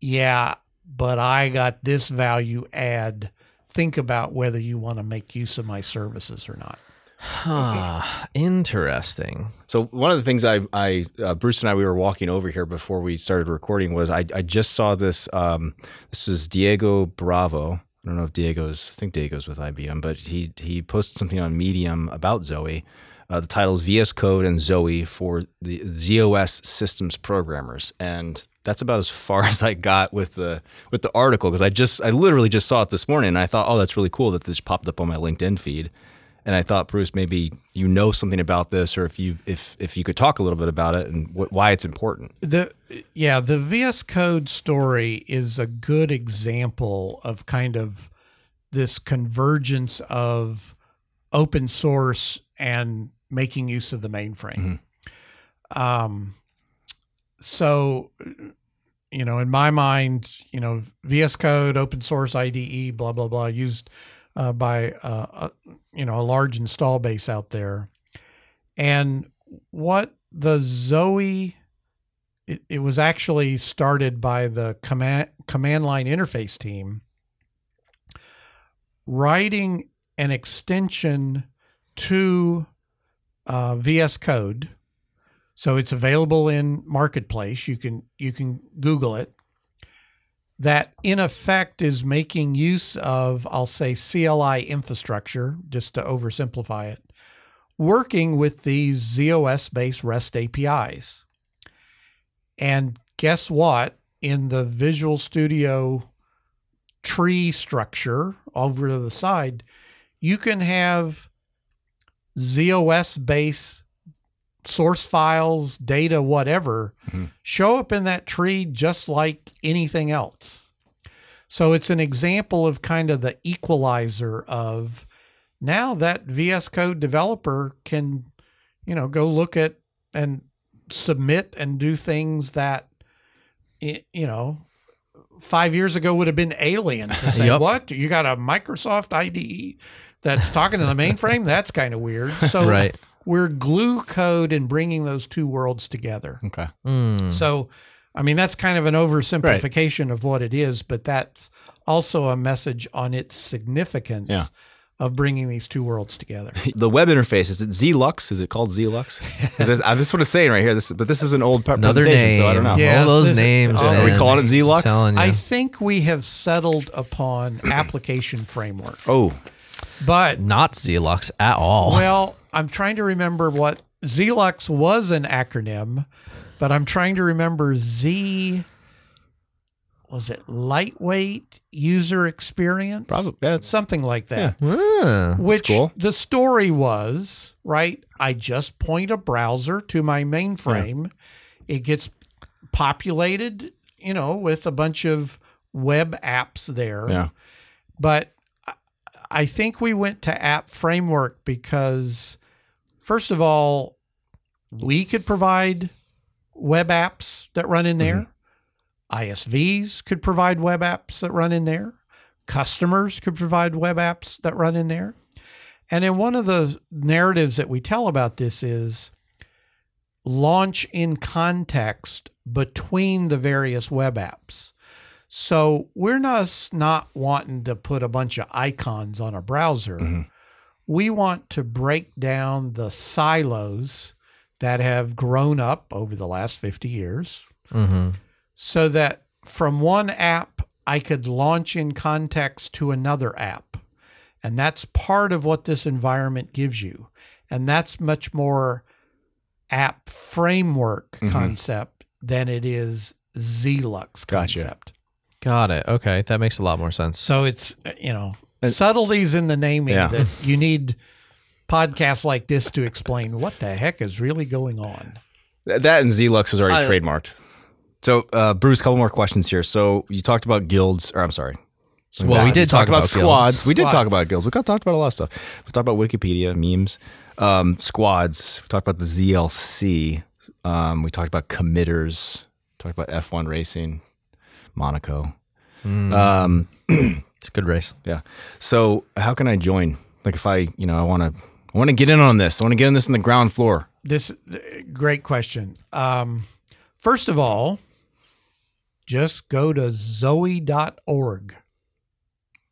yeah but i got this value add think about whether you want to make use of my services or not Ah, interesting. So one of the things I, I uh, Bruce and I, we were walking over here before we started recording was I, I just saw this. Um, this is Diego Bravo. I don't know if Diego's. I think Diego's with IBM, but he he posted something on Medium about Zowe. Uh, the title is VS Code and Zowe for the ZOS systems programmers, and that's about as far as I got with the with the article because I just I literally just saw it this morning and I thought, oh, that's really cool that this popped up on my LinkedIn feed. And I thought, Bruce, maybe you know something about this, or if you if if you could talk a little bit about it and wh- why it's important. The yeah, the VS Code story is a good example of kind of this convergence of open source and making use of the mainframe. Um, so, you know, in my mind, you know, VS Code, open source IDE, blah blah blah, used uh, by uh, a, you know a large install base out there, and what the Zowe. It, it was actually started by the command command line interface team writing an extension to uh, VS Code. So it's available in Marketplace. You can you can Google it. That in effect is making use of I'll say CLI infrastructure, just to oversimplify it, working with these ZOS based REST APIs. And guess what? In the Visual Studio tree structure over to the side, you can have ZOS based source files, data, whatever, Mhm. show up in that tree just like anything else. So it's an example of kind of the equalizer of now that VS Code developer can, you know, go look at and submit and do things that, you know, five years ago would have been alien to say, Yep. what? You got a Microsoft IDE that's talking to the mainframe? That's kind of weird. So right. We're glue code and bringing those two worlds together. Okay. Mm. So, I mean, that's kind of an oversimplification of what it is, but that's also a message on its significance Yeah. of bringing these two worlds together. The web interface is it Zlux? Is it called Zlux? Is it, I'm just what it's saying right here. This, but this is an old pre- Another presentation, name. so I don't know. Yeah. All those this names. oh, Are we calling it Zlux? Telling. I think we have settled upon application framework, Oh, but Not Zlux at all. well, I'm trying to remember what Zlux was an acronym, but I'm trying to remember Z. Was it lightweight user experience? probably. Yeah, something like that. Ah. Which cool. the story was, right? I just point a browser to my mainframe. Yeah. It gets populated, you know, with a bunch of web apps there. yeah. But I- think we went to app framework because, first of all, we could provide web apps that run in there. Mm-hmm. ISVs could provide web apps that run in there. Customers could provide web apps that run in there. And then one of the narratives that we tell about this is launch in context between the various web apps. So we're not not wanting to put a bunch of icons on a browser. Mhm. We want to break down the silos that have grown up over the last 50 years Mhm. so that from one app I could launch in context to another app. And that's part of what this environment gives you. And that's much more app framework Mhm. concept than it is Zlux Gotcha. Concept. Got it. Okay, that makes a lot more sense. So it's uh, you know And- subtleties in the naming Yeah. that you need podcasts like this to explain what the heck is really going on. That and Zlux was already I- trademarked. So, uh, Bruce, a couple more questions here. So, you talked about guilds, or I'm sorry. Well, we did talk talk about squads. guilds. We did talk about guilds. We got talked about a lot of stuff. We talked about Wikipedia, memes, um, squads. We talked about the ZLC. Um, we talked about committers. Talked about F1 racing, Monaco. Mm, Um, it's a good race. yeah. So, how can I join? Like, if I, you know, I want to, I want to get in on this. I want to get in this on the ground floor. This uh, great question. Um, first of all, just go to zowe.org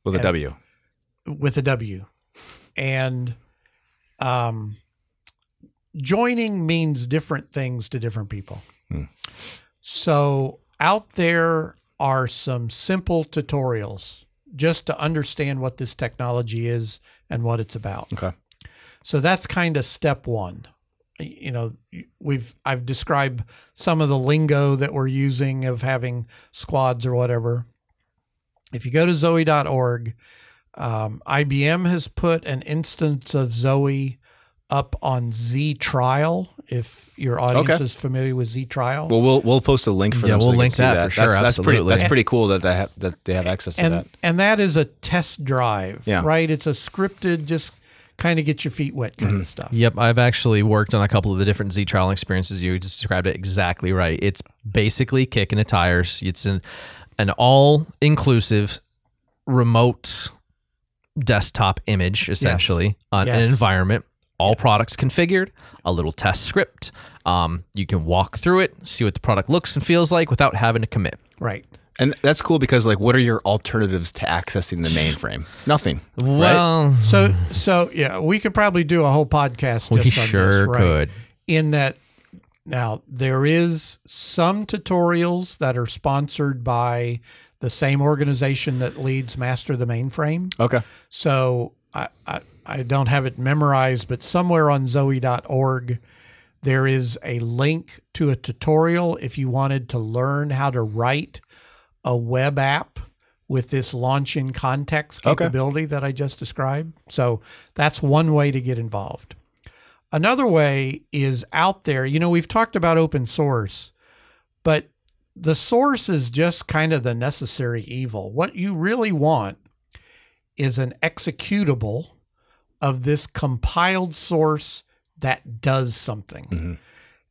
with a And- W. with a W. And um, joining means different things to different people. Hmm. So out there are some simple tutorials just to understand what this technology is and what it's about. Okay. So that's kind of step one. you know, we've I've described some of the lingo that we're using of having squads or whatever. If you go to Zowe.org, um, IBM has put an instance of Zowe up on Z Trial. If your audience Okay. is familiar with Z Trial, Well, we'll we'll post a link for Yeah, them. so we'll they can link see that for sure, That's, that's pretty. That's pretty cool that they have that they have access to that. and that is a test drive, Yeah. right? It's a scripted, just kind of get your feet wet kind Mm-hmm. of stuff. Yep, I've actually worked on a couple of the different Z trial experiences. You just described it exactly right. It's basically kicking the tires. It's an an all inclusive remote desktop image, essentially, on an Yes. environment. All products configured, a little test script. Um, you can walk through it, see what the product looks and feels like without having to commit. Right. And that's cool because like, what are your alternatives to accessing the mainframe? Nothing. Well, So so yeah, we could probably do a whole podcast. We just on sure this, right? could. In that, now there is some tutorials that are sponsored by the same organization that leads Master the Mainframe. Okay. So I, I, I don't have it memorized, but somewhere on zowe.org, there is a link to a tutorial if you wanted to learn how to write a web app with this launch in context Okay. capability that I just described. So that's one way to get involved. Another way is out there. You know, we've talked about open source, but the source is just kind of the necessary evil. What you really want is an executable of this compiled source that does something. Mhm.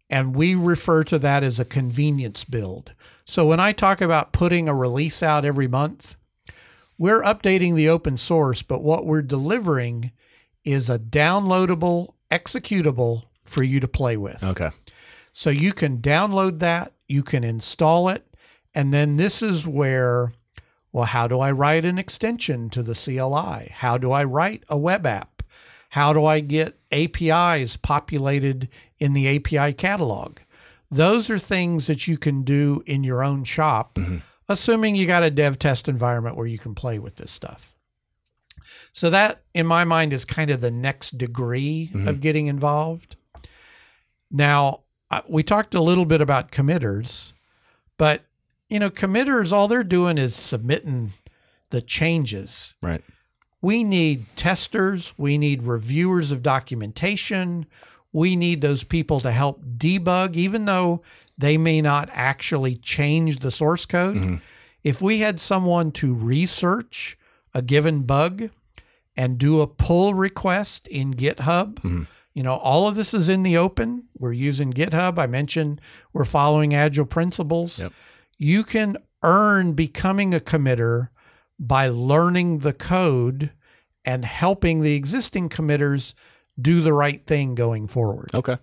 And we refer to that as a convenience build. So when I talk about putting a release out every month, we're updating the open source, but what we're delivering is a downloadable executable for you to play with. Okay. So you can download that, you can install it, and then this is where, well, how do I write an extension to the CLI? How do I write a web app? How do I get APIs populated in the API catalog? Those are things that you can do in your own shop, mm-hmm. assuming you got a dev test environment where you can play with this stuff. So that, in my mind, is kind of the next degree mm-hmm. of getting involved. Now, we talked a little bit about committers, but you know, committers all they're doing is submitting the changes. Right. We need testers, we need reviewers of documentation, we need those people to help debug even though they may not actually change the source code. Mm-hmm. If we had someone to research a given bug and do a pull request in GitHub, mm-hmm. you know, all of this is in the open. We're using GitHub. I mentioned we're following agile principles. Yep. You can earn becoming a committer by learning the code and helping the existing committers do the right thing going forward. Okay.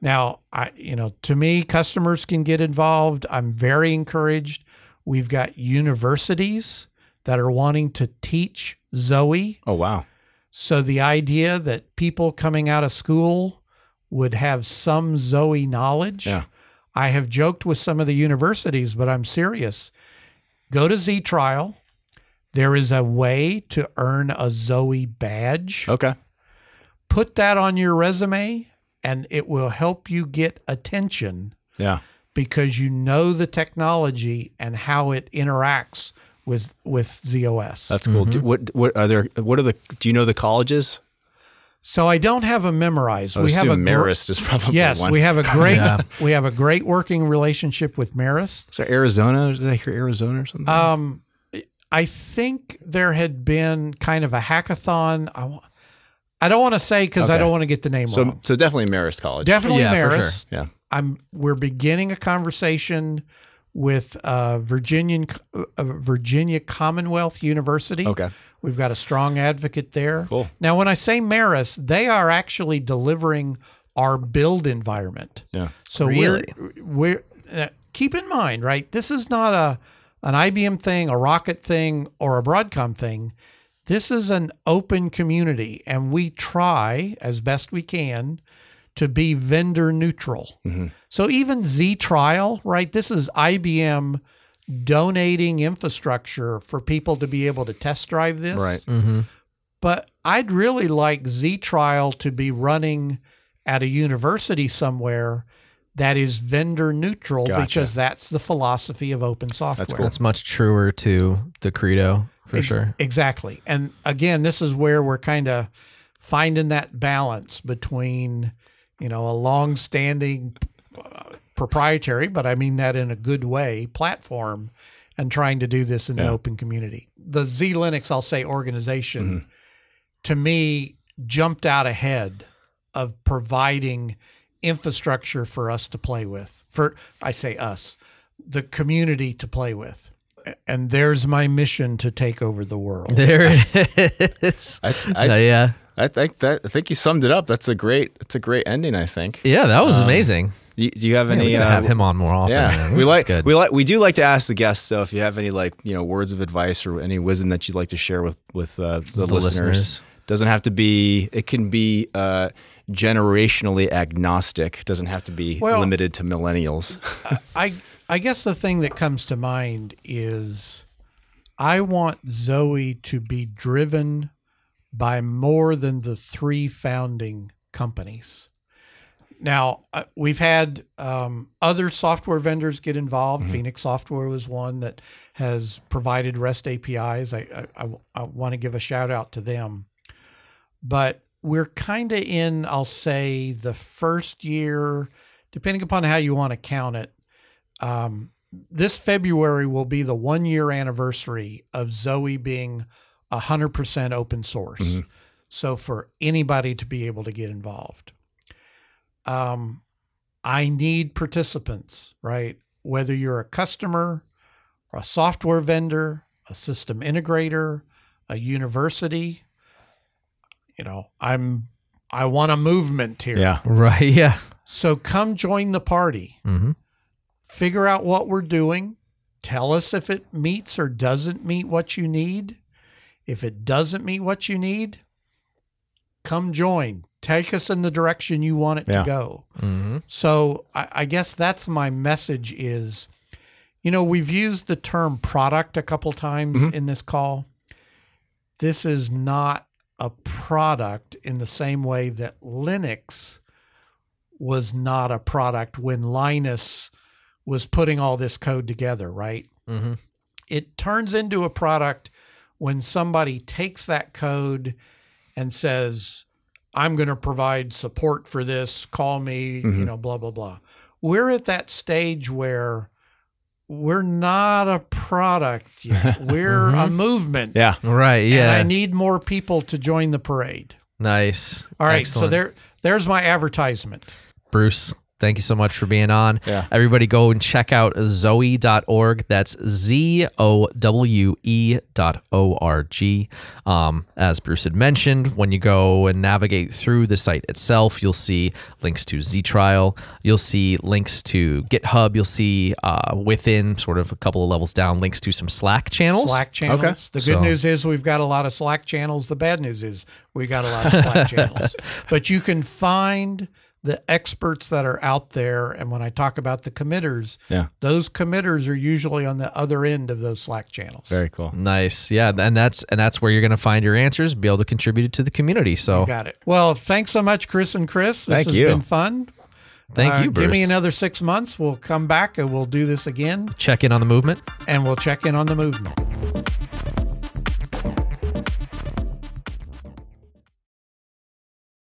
Now, I you know, to me, customers can get involved. I'm very encouraged. We've got universities that are wanting to teach Zowe. Oh wow. So the idea that people coming out of school would have some Zowe knowledge. Yeah. I have joked with some of the universities, but I'm serious. Go to Z Trial. There is a way to earn a Zowe badge Okay. put that on your resume and it will help you get attention Yeah. because you know the technology and how it interacts with with ZOS. That's cool. Do, what what are there? What are the? Do you know the colleges? so I don't have them memorized. I we have a assume gr- Marist is probably Yes, one. we have a great Yeah. we have a great working relationship with Marist. So Arizona? Did I hear Arizona or something? Um, I think there had been kind of a hackathon. I, wa- I don't want to say because I don't want to get the name so wrong. so definitely Marist College. Definitely Yeah, for Marist. sure. Yeah. I'm we're beginning a conversation with uh, Virginian uh, Virginia Commonwealth University. Okay. We've got a strong advocate there. Cool. Now, when I say Marist, they are actually delivering our build environment. Yeah. So Really? we're we're uh, keep in mind, right? This is not a an IBM thing, a Rocket thing, or a Broadcom thing. This is an open community, and we try as best we can to be vendor neutral. Mhm. So even Z Trial, right? This is IBM donating infrastructure for people to be able to test drive this. Right. Mm-hmm. But I'd really like Z Trial to be running at a university somewhere that is vendor neutral Gotcha. because that's the philosophy of open software. cool. That's much truer to the credo for Ex- sure. Exactly. And again, this is where we're kind of finding that balance between, you know, a long-standing uh, proprietary, but I mean that in a good way, platform and trying to do this in the open community. The Z Linux, I'll say organization Mm-hmm. to me jumped out ahead of providing infrastructure for us to play with. For I say us, the community to play with. And there's my mission to take over the world. There it is. I, I, No, yeah. I think that I think you summed it up. That's a great. it's a great ending. I think. Yeah, that was Um, amazing. Do you, do you have Yeah, any? we gotta uh, have him on more often. Yeah, we like good. we like we do like to ask the guests. So if you have any like you know words of advice or any wisdom that you'd like to share with with uh, the, The listeners, listeners. doesn't have to be. It can be uh, generationally agnostic. Doesn't have to be Well- limited to millennials. I I guess the thing that comes to mind is I want Zowe to be driven by more than the three founding companies. Now uh, we've had um, other software vendors get involved. Phoenix Software was one that has provided REST APIs. I I, I want to give a shout out to them, but we're kind of in I'll say the first year, depending upon how you want to count it. Um, this February will be the one year anniversary of Zowe being 100% open source. Mhm. So for anybody to be able to get involved. Um, I need participants, right? Whether you're a customer or a software vendor, a system integrator, a university, you know, I'm I want a movement here. yeah, Right. Yeah. So come join the party hmm figure out what we're doing. Tell us if it meets or doesn't meet what you need. If it doesn't meet what you need, come join. Take us in the direction you want it Yeah. to go. hmm So I, I guess that's my message is, you know, we've used the term product a couple times Mhm. in this call. This is not a product in the same way that Linux was not a product when Linus was putting all this code together, right? hmm it turns into a product when somebody takes that code and says, I'm going to provide support for this, call me, you Mhm. know, blah, blah, blah. We're at that stage where we're not a product yet. We're a mm-hmm. movement. yeah. Right. And Yeah. I need more people to join the parade. nice. All right. So there there's my advertisement. Bruce, thank you so much for being on. Yeah. Everybody go and check out zowe.org. That's Z O W E dot O R G. Um, as Bruce had mentioned, when you go and navigate through the site itself, you'll see links to Z Trial. You'll see links to GitHub. You'll see uh, within sort of a couple of levels down links to some Slack channels. Slack channels. Okay. The good So- news is we've got a lot of Slack channels. The bad news is we got a lot of Slack channels. But you can find the experts that are out there. And when I talk about the committers, Yeah. those committers are usually on the other end of those Slack channels. Very cool. Nice, yeah, and that's and that's where you're going to find your answers, be able to contribute it to the community. So You got it. Well, thanks so much, Chris and Chris. This Thank has you. been fun. thank Uh, you, Bruce. Give me another six months. We'll come back and we'll do this again Check in on the movement. and we'll check in on the movement.